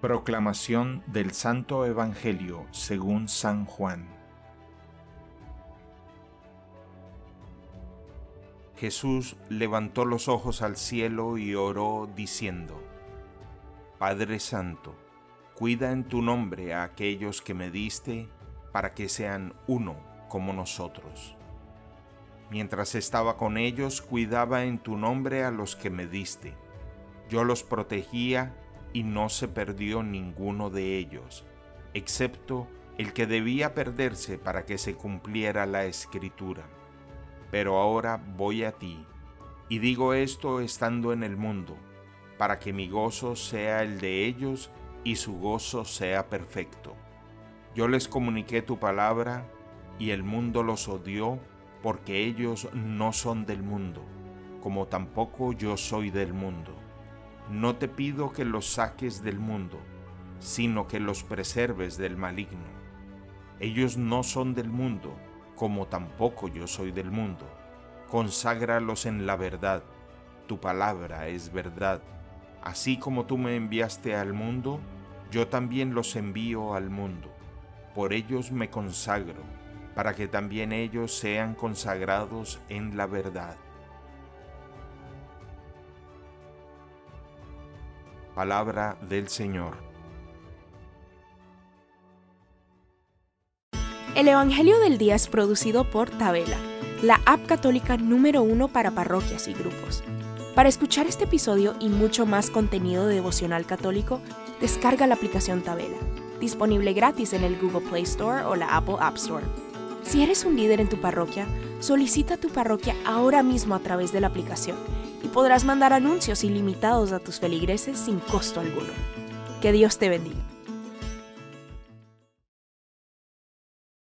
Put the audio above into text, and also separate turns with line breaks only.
Proclamación del Santo Evangelio según San Juan. Jesús levantó los ojos al cielo y oró diciendo, Padre Santo, cuida en tu nombre a aquellos que me diste para que sean uno como nosotros. Mientras estaba con ellos, cuidaba en tu nombre a los que me diste. Yo los protegía y no se perdió ninguno de ellos, excepto el que debía perderse para que se cumpliera la escritura. Pero ahora voy a ti, y digo esto estando en el mundo, para que mi gozo sea el de ellos y su gozo sea perfecto. Yo les comuniqué tu palabra, y el mundo los odió, porque ellos no son del mundo, como tampoco yo soy del mundo. No te pido que los saques del mundo, sino que los preserves del maligno. Ellos no son del mundo, como tampoco yo soy del mundo. Conságralos en la verdad. Tu palabra es verdad. Así como tú me enviaste al mundo, yo también los envío al mundo. Por ellos me consagro, para que también ellos sean consagrados en la verdad. Palabra del Señor.
El Evangelio del Día es producido por Tabela, la app católica número uno para parroquias y grupos. Para escuchar este episodio y mucho más contenido devocional católico, descarga la aplicación Tabela, disponible gratis en el Google Play Store o la Apple App Store. Si eres un líder en tu parroquia, solicita tu parroquia ahora mismo a través de la aplicación y podrás mandar anuncios ilimitados a tus feligreses sin costo alguno. Que Dios te bendiga.